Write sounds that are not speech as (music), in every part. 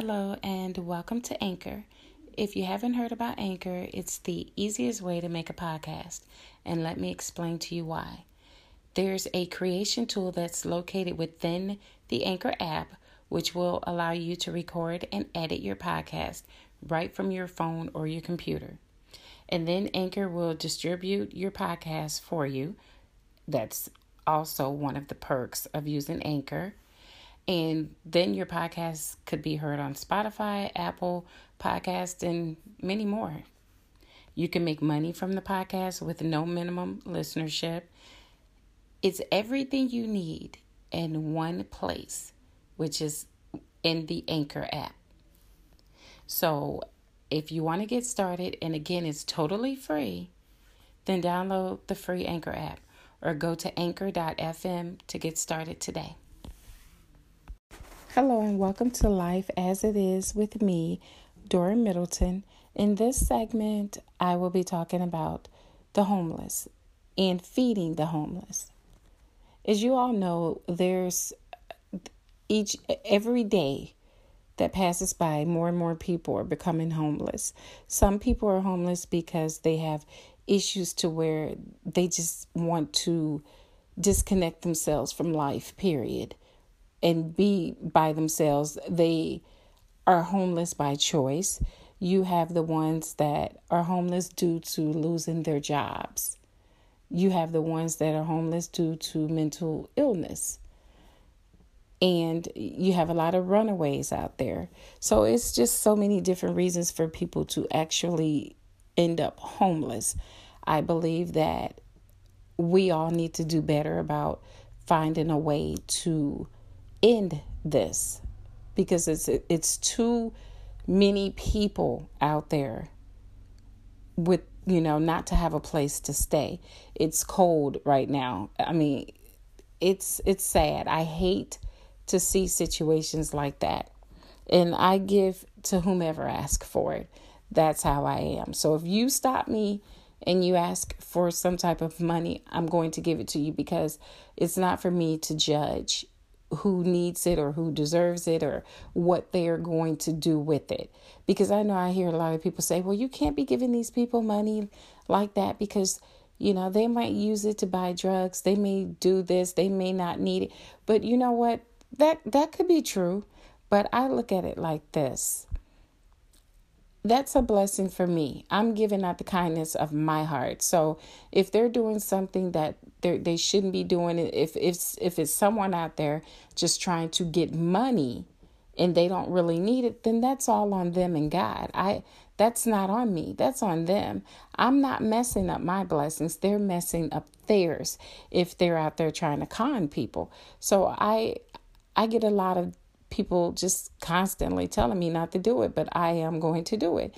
Hello, and welcome to Anchor. If you haven't heard about Anchor, it's the easiest way to make a podcast, and let me explain to you why. There's a creation tool that's located within the Anchor app, which will allow you to record and edit your podcast right from your phone or your computer. And then Anchor will distribute your podcast for you. That's also one of the perks of using Anchor. And then your podcast could be heard on Spotify, Apple Podcast, and many more. You can make money from the podcast with no minimum listenership. It's everything you need in one place, which is in the Anchor app. So, if you want to get started, and again, it's totally free, then download the free Anchor app or go to anchor.fm to get started today. Hello, and welcome to Life as It Is with me, Dora Middleton. In this segment, I will be talking about the homeless and feeding the homeless. As you all know, there's each every day that passes by, more and more people are becoming homeless. Some people are homeless because they have issues to where they just want to disconnect themselves from life, period, and be by themselves. They are homeless by choice. You have the ones that are homeless due to losing their jobs. You have the ones that are homeless due to mental illness. And you have a lot of runaways out there. So it's just so many different reasons for people to actually end up homeless. I believe that we all need to do better about finding a way to end this because it's it's too many people out there with you know not to have a place to stay. It's cold right now. I mean, it's it's sad. I hate to see situations like that. And I give to whomever asks for it. That's how I am. So if you stop me and you ask for some type of money, I'm going to give it to you because it's not for me to judge who needs it or who deserves it or what they are going to do with it. Because I know I hear a lot of people say, well, you can't be giving these people money like that because, you know, they might use it to buy drugs. They may do this. They may not need it. But you know what? That that could be true. But I look at it like this that's a blessing for me. I'm giving out the kindness of my heart. So if they're doing something that they they shouldn't be doing, if if if it's someone out there just trying to get money and they don't really need it, then that's all on them and God. I that's not on me. That's on them. I'm not messing up my blessings. They're messing up theirs if they're out there trying to con people. So I I get a lot of people just constantly telling me not to do it, but I am going to do it.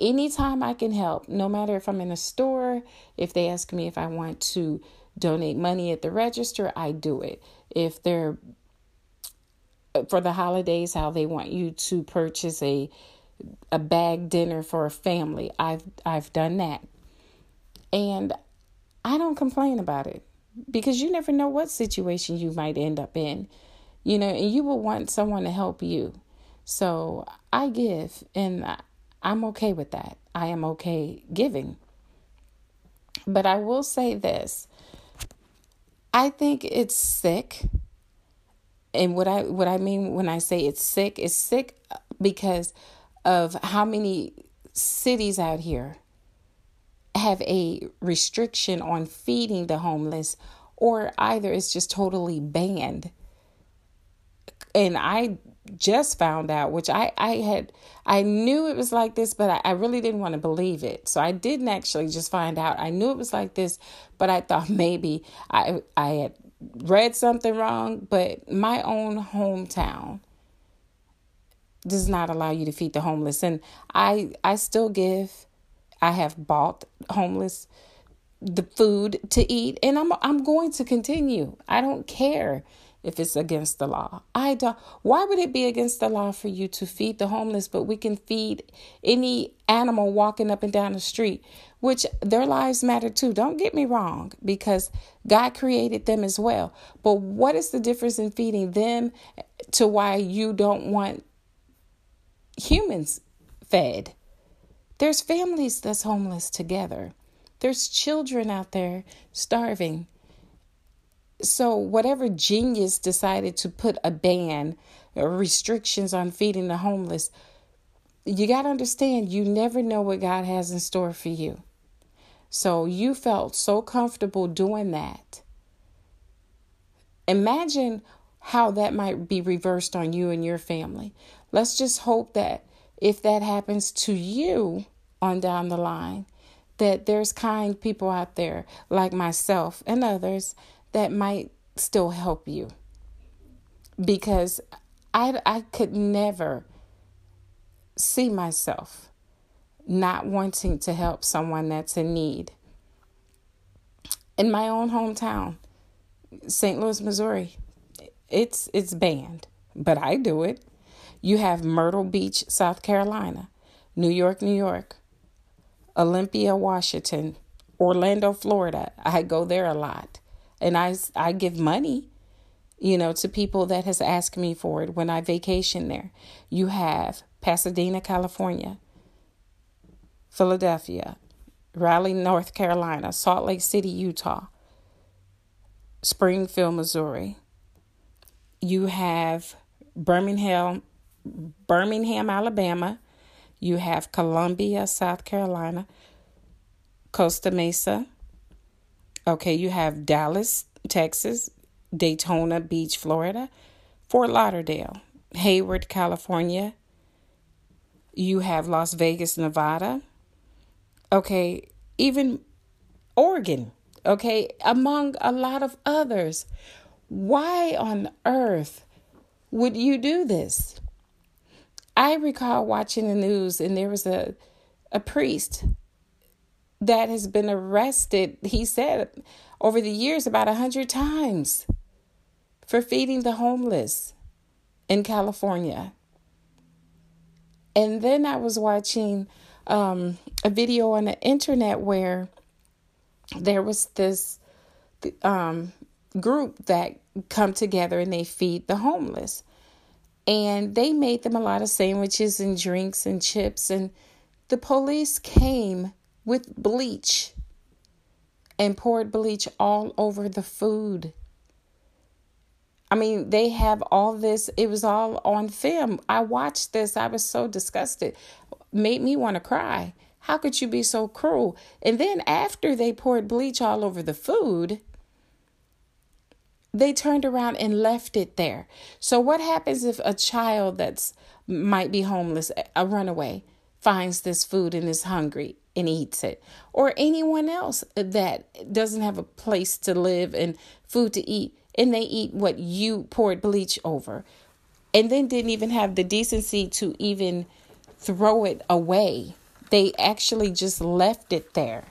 Anytime I can help, no matter if I'm in a store, if they ask me if I want to donate money at the register, I do it. If they're for the holidays, how they want you to purchase a a bag dinner for a family, I've I've done that. And I don't complain about it because you never know what situation you might end up in you know, and you will want someone to help you. So I give, and I'm okay with that. I am okay giving. But I will say this I think it's sick. And what I what I mean when I say it's sick, it's sick uh, because of how many cities out here have a restriction on feeding the homeless or either it's just totally banned and I just found out, which I, I had, I knew it was like this, but I, I really didn't want to believe it. So I didn't actually just find out. I knew it was like this, but I thought (laughs) maybe I, I had read something wrong. But my own hometown does not allow you to feed the homeless, and I, I still give. I have bought homeless the food to eat, and I'm, I'm going to continue. I don't care if it's against the law. I don't why would it be against the law for you to feed the homeless but we can feed any animal walking up and down the street, which their lives matter too. Don't get me wrong because God created them as well. But what is the difference in feeding them to why you don't want humans fed. There's families that's homeless together. There's children out there starving. So, whatever genius decided to put a ban or restrictions on feeding the homeless, you got to understand you never know what God has in store for you. So, you felt so comfortable doing that. Imagine how that might be reversed on you and your family. Let's just hope that if that happens to you on down the line, that there's kind people out there like myself and others that might still help you. Because I, I could never see myself not wanting to help someone that's in need. In my own hometown, St. Louis, Missouri, it's it's banned, but I do it. You have Myrtle Beach, South Carolina, New York, New York, Olympia, Washington, Orlando, Florida. I go there a lot. And I I give money, you know, to people that has asked me for it when I vacation there. You have Pasadena, California, Philadelphia, Raleigh, North Carolina, Salt Lake City, Utah, Springfield, Missouri. You have Birmingham, Birmingham, Alabama, you have Columbia, South Carolina, Costa Mesa. Okay, you have Dallas, Texas, Daytona Beach, Florida, Fort Lauderdale, Hayward, California. You have Las Vegas, Nevada. Okay, even Oregon. Okay, among a lot of others. Why on earth would you do this? I recall watching the news and there was a a priest that has been arrested, he said over the years about a hundred times for feeding the homeless in California. And then I was watching um, a video on the internet where there was this um, group that come together and they feed the homeless and they made them a lot of sandwiches and drinks and chips and the police came with bleach and poured bleach all over the food. I mean they have all this it was all on film. I watched this i was so disgusted. Made me want to cry. How could you be so cruel? And then after they poured bleach all over the food they turned around and left it there. So what happens if a child that's might be homeless, a runaway, finds this food and is hungry and eats it? Or anyone else that doesn't have a place to live and food to eat and they eat what you poured bleach over and then didn't even have the decency to even throw it away. They actually just left it there.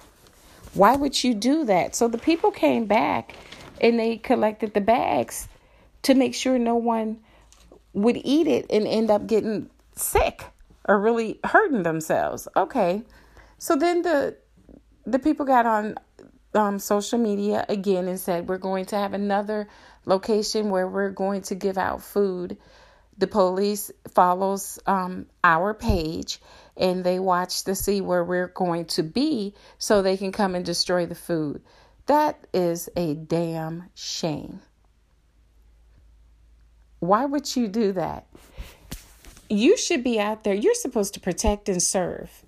Why would you do that? So the people came back and they collected the bags to make sure no one would eat it and end up getting sick or really hurting themselves. Okay. So then the the people got on um, social media again and said we're going to have another location where we're going to give out food. The police follows um, our page and they watch to see where we're going to be so they can come and destroy the food. That is a damn shame. Why would you do that? You should be out there. You're supposed to protect and serve.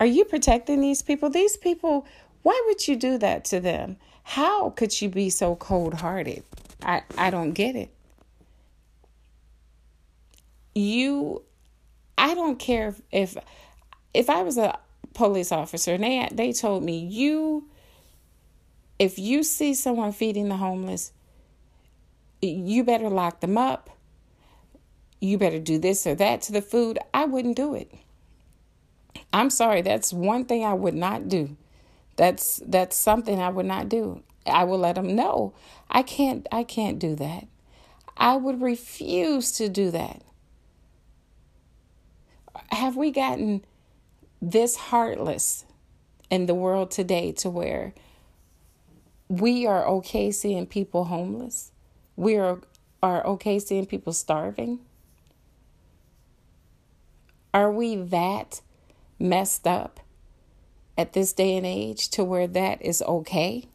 Are you protecting these people? These people, why would you do that to them? How could you be so cold hearted? I, I don't get it. You, I don't care if, if, I was a police officer and they, they told me, you if you see someone feeding the homeless, you better lock them up. You better do this or that to the food. I wouldn't do it. I'm sorry, that's one thing I would not do. That's that's something I would not do. I will let them know. I can't I can't do that. I would refuse to do that. Have we gotten this heartless in the world today to where we are okay seeing people homeless. We are, are okay seeing people starving. Are we that messed up at this day and age to where that is okay?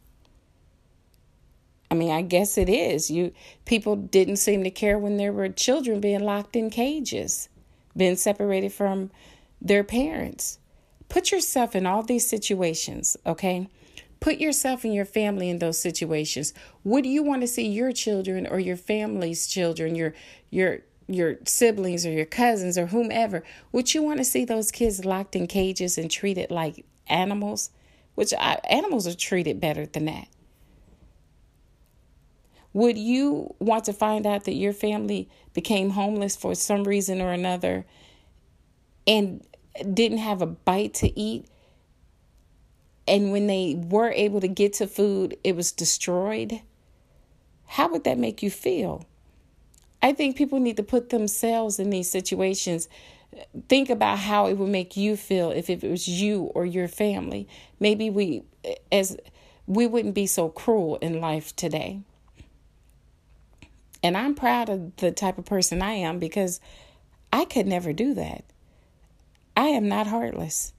I mean, I guess it is. You people didn't seem to care when there were children being locked in cages, being separated from their parents. Put yourself in all these situations, okay? Put yourself and your family in those situations. Would you want to see your children or your family's children, your your your siblings or your cousins or whomever, would you want to see those kids locked in cages and treated like animals? Which I, animals are treated better than that. Would you want to find out that your family became homeless for some reason or another and didn't have a bite to eat? And when they were able to get to food, it was destroyed? How would that make you feel? I think people need to put themselves in these situations. Think about how it would make you feel if it was you or your family. Maybe we as we wouldn't be so cruel in life today. And I'm proud of the type of person I am because I could never do that. I am not heartless.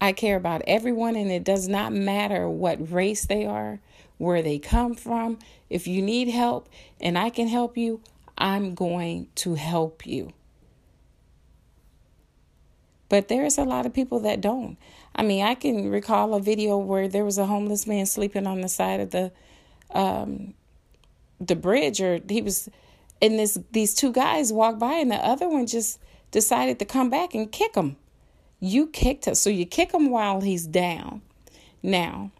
I care about everyone, and it does not matter what race they are, where they come from. If you need help and I can help you, I'm going to help you. But there's a lot of people that don't. I mean, I can recall a video where there was a homeless man sleeping on the side of the um, the bridge or he was and this these two guys walked by and the other one just decided to come back and kick him. You kicked him. So you kick him while he's down. Now,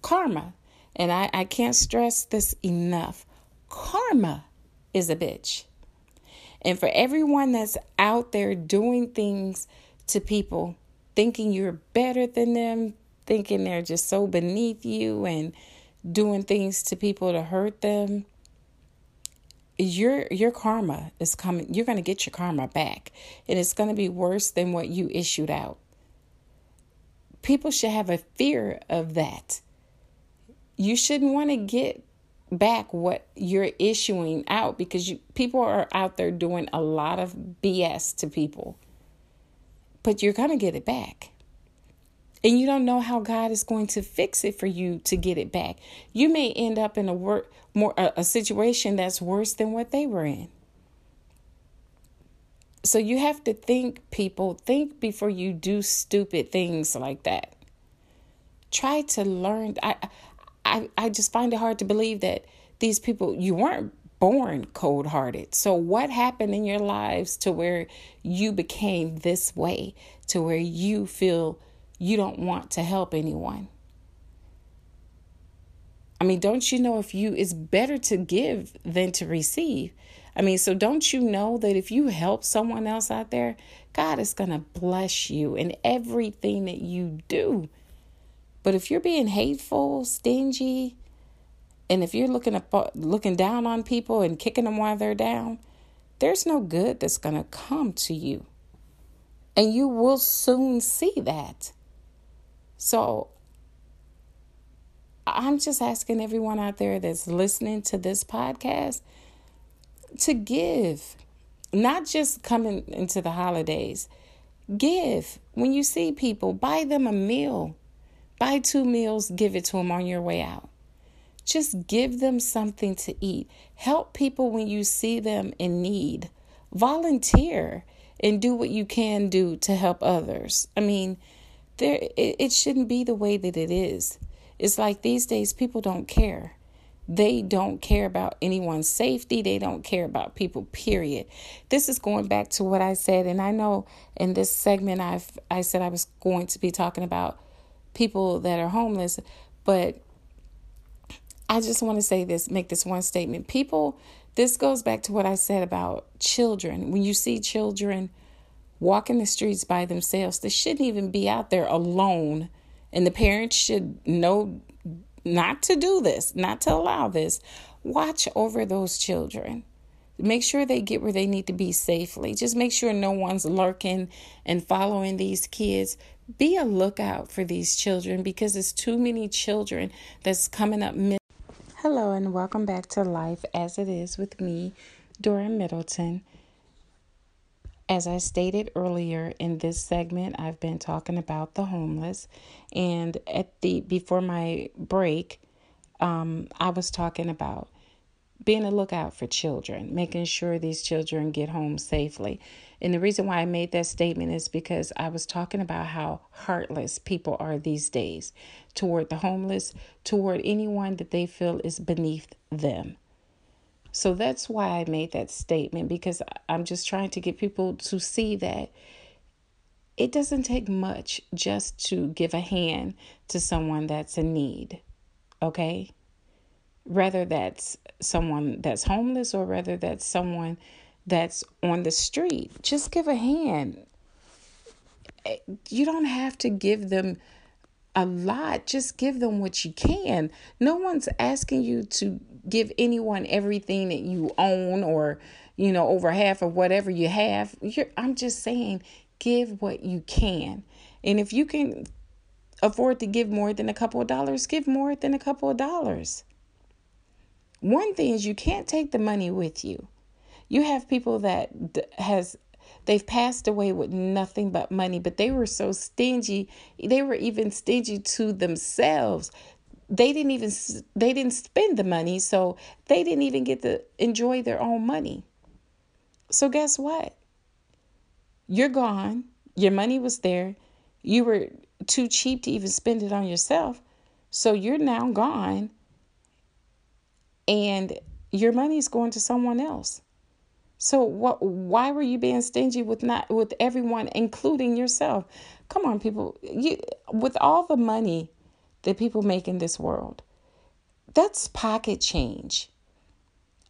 karma. And I, I can't stress this enough. Karma is a bitch. And for everyone that's out there doing things to people, thinking you're better than them, thinking they're just so beneath you and doing things to people to hurt them, your your karma is coming you're going to get your karma back and it's going to be worse than what you issued out people should have a fear of that you shouldn't want to get back what you're issuing out because you, people are out there doing a lot of bs to people but you're going to get it back and you don't know how God is going to fix it for you to get it back. You may end up in a work more a, a situation that's worse than what they were in. So you have to think, people, think before you do stupid things like that. Try to learn. I, I, I just find it hard to believe that these people you weren't born cold hearted. So, what happened in your lives to where you became this way, to where you feel you don't want to help anyone. I mean, don't you know if you it's better to give than to receive? I mean, so don't you know that if you help someone else out there, God is going to bless you in everything that you do. But if you're being hateful, stingy, and if you're looking up looking down on people and kicking them while they're down, there's no good that's going to come to you. And you will soon see that. So I'm just asking everyone out there that's listening to this podcast to give, not just coming into the holidays. Give. When you see people, buy them a meal. Buy two meals, give it to them on your way out. Just give them something to eat. Help people when you see them in need. Volunteer and do what you can do to help others. I mean, there it, it shouldn't be the way that it is. It's like these days people don't care. They don't care about anyone's safety. They don't care about people, period. This is going back to what I said, and I know in this segment I've I said I was going to be talking about people that are homeless, but I just want to say this, make this one statement. People, this goes back to what I said about children. When you see children walking the streets by themselves. They shouldn't even be out there alone. And the parents should know not to do this, not to allow this. Watch over those children. Make sure they get where they need to be safely. Just make sure no one's lurking and following these kids. Be a lookout for these children because there's too many children that's coming up. Hello, and welcome back to Life as It Is with me, Dora Middleton. As I stated earlier in this segment, I've been talking about the homeless, and at the before my break, um, I was talking about being a lookout for children, making sure these children get home safely. And the reason why I made that statement is because I was talking about how heartless people are these days toward the homeless, toward anyone that they feel is beneath them. So that's why I made that statement because I'm just trying to get people to see that it doesn't take much just to give a hand to someone that's in need. Okay? Whether that's someone that's homeless or whether that's someone that's on the street, just give a hand. You don't have to give them a lot. Just give them what you can. No one's asking you to give anyone everything that you own or, you know, over half of whatever you have. You're, I'm just saying, give what you can. And if you can afford to give more than a couple of dollars, give more than a couple of dollars. One thing is you can't take the money with you. You have people that has they've passed away with nothing but money, but they were so stingy. They were even stingy to themselves. They didn't even they didn't spend the money, so they didn't even get to enjoy their own money. So guess what? You're gone. Your money was there. You were too cheap to even spend it on yourself. So you're now gone and your money's going to someone else. So what why were you being stingy with not with everyone including yourself? Come on people, you with all the money that people make in this world. That's pocket change.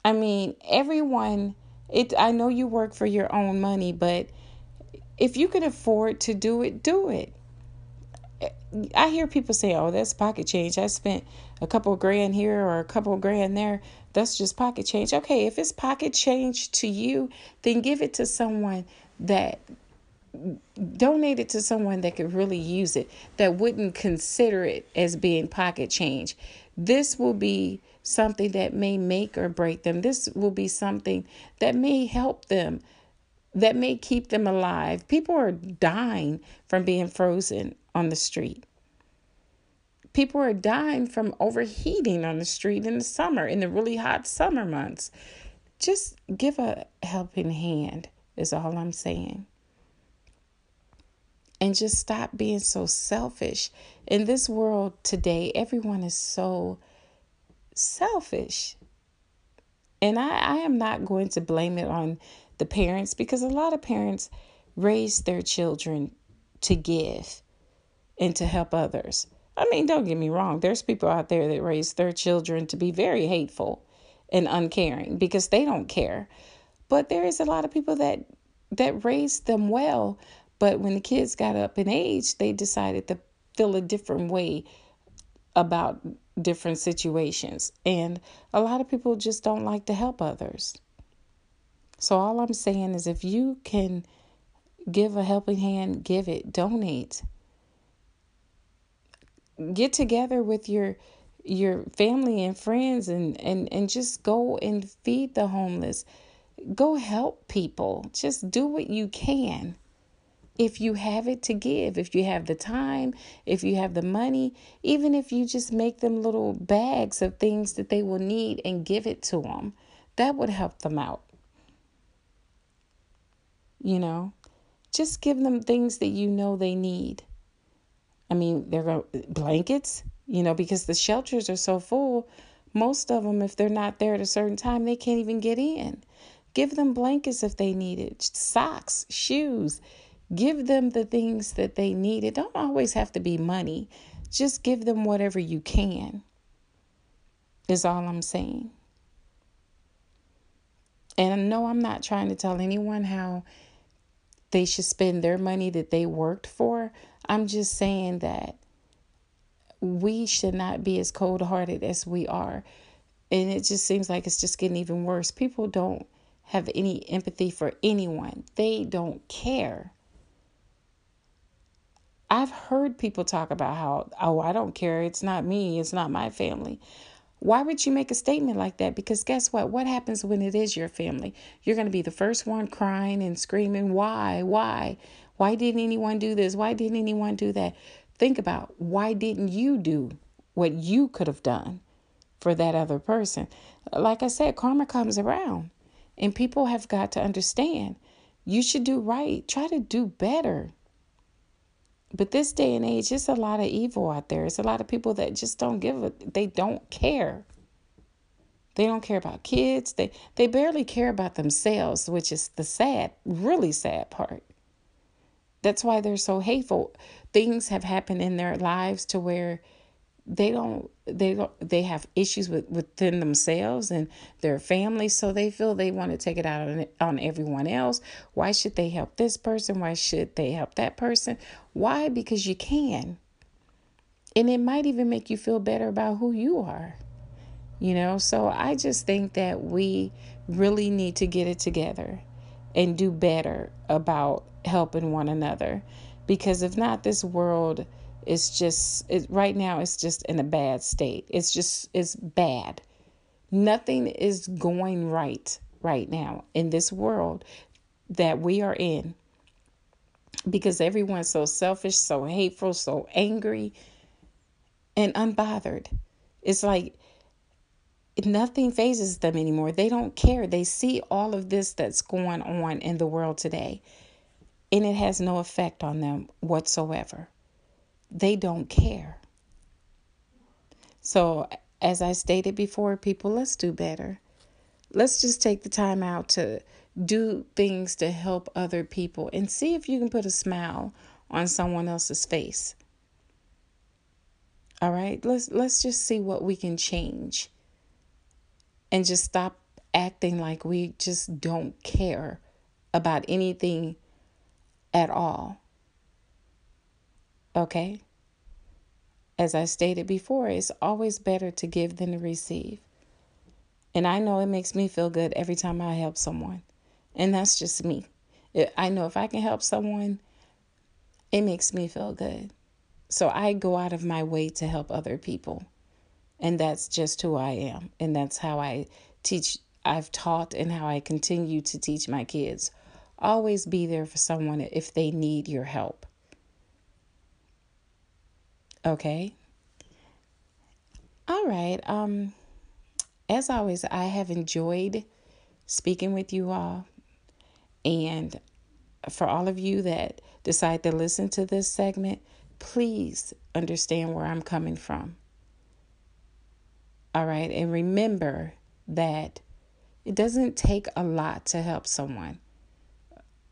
I mean, everyone it I know you work for your own money, but if you can afford to do it, do it. I hear people say, "Oh, that's pocket change. I spent a couple grand here or a couple grand there." That's just pocket change. Okay, if it's pocket change to you, then give it to someone that donate it to someone that could really use it, that wouldn't consider it as being pocket change. This will be something that may make or break them. This will be something that may help them, that may keep them alive. People are dying from being frozen on the street. People are dying from overheating on the street in the summer, in the really hot summer months. Just give a helping hand, is all I'm saying. And just stop being so selfish. In this world today, everyone is so selfish. And I, I am not going to blame it on the parents because a lot of parents raise their children to give and to help others. I mean, don't get me wrong, there's people out there that raise their children to be very hateful and uncaring because they don't care. But there is a lot of people that that raised them well, but when the kids got up in age, they decided to feel a different way about different situations. And a lot of people just don't like to help others. So all I'm saying is if you can give a helping hand, give it, donate get together with your your family and friends and and and just go and feed the homeless. Go help people. Just do what you can. If you have it to give if you have the time if you have the money even if you just make them little bags of things that they will need and give it to them that would help them out. You know? Just give them things that you know they need I mean, they're blankets, you know, because the shelters are so full. Most of them, if they're not there at a certain time, they can't even get in. Give them blankets if they need it, socks, shoes. Give them the things that they need. It don't always have to be money. Just give them whatever you can, is all I'm saying. And no, I'm not trying to tell anyone how they should spend their money that they worked for. I'm just saying that we should not be as cold hearted as we are. And it just seems like it's just getting even worse. People don't have any empathy for anyone, they don't care. I've heard people talk about how, oh, I don't care. It's not me. It's not my family. Why would you make a statement like that? Because guess what? What happens when it is your family? You're going to be the first one crying and screaming, Why? Why? Why didn't anyone do this? Why didn't anyone do that? Think about why didn't you do what you could have done for that other person? Like I said, karma comes around, and people have got to understand you should do right. Try to do better. But this day and age, it's a lot of evil out there. It's a lot of people that just don't give a they don't care. They don't care about kids. They they barely care about themselves, which is the sad, really sad part. That's why they're so hateful. Things have happened in their lives to where they don't they don't they have issues with within themselves and their families so they feel they want to take it out on, on everyone else. Why should they help this person? Why should they help that person? Why? Because you can. And it might even make you feel better about who you are you know? So i just think that we really need to get it together and do better about helping one another. Because if not this world it's just it, right now it's just in a bad state. It's just it's bad. Nothing is going right right now in this world that we are in because everyone's so selfish so hateful so angry and unbothered. It's like nothing fazes them anymore. They don't care. They see all of this that's going on in the world today and it has no effect on them whatsoever they don't care. So, as I stated before, people, let's do better. Let's just take the time out to do things to help other people and see if you can put a smile on someone else's face. All right? Let's let's just see what we can change. And just stop acting like we just don't care about anything at all. Okay? As I stated before, it's always better to give than to receive. And I know it makes me feel good every time I help someone. And that's just me. I know if I can help someone, it makes me feel good. So I go out of my way to help other people. And that's just who I am. And that's how I teach, I've taught, and how I continue to teach my kids. Always be there for someone if they need your help. Okay. All right. Um as always, I have enjoyed speaking with you all. And for all of you that decide to listen to this segment, please understand where I'm coming from. All right. And remember that it doesn't take a lot to help someone.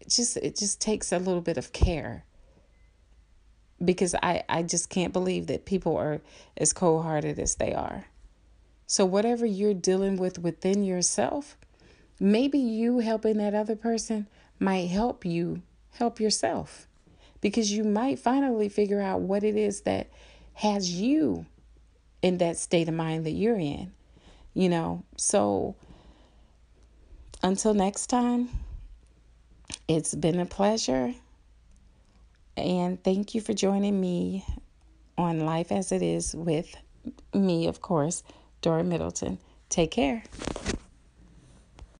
It just it just takes a little bit of care because I, I just can't believe that people are as cold hearted as they are. So, whatever you're dealing with within yourself, maybe you helping that other person might help you help yourself because you might finally figure out what it is that has you in that state of mind that you're in. You know, so until next time, it's been a pleasure. And thank you for joining me on Life as It Is with me, of course, Dora Middleton. Take care.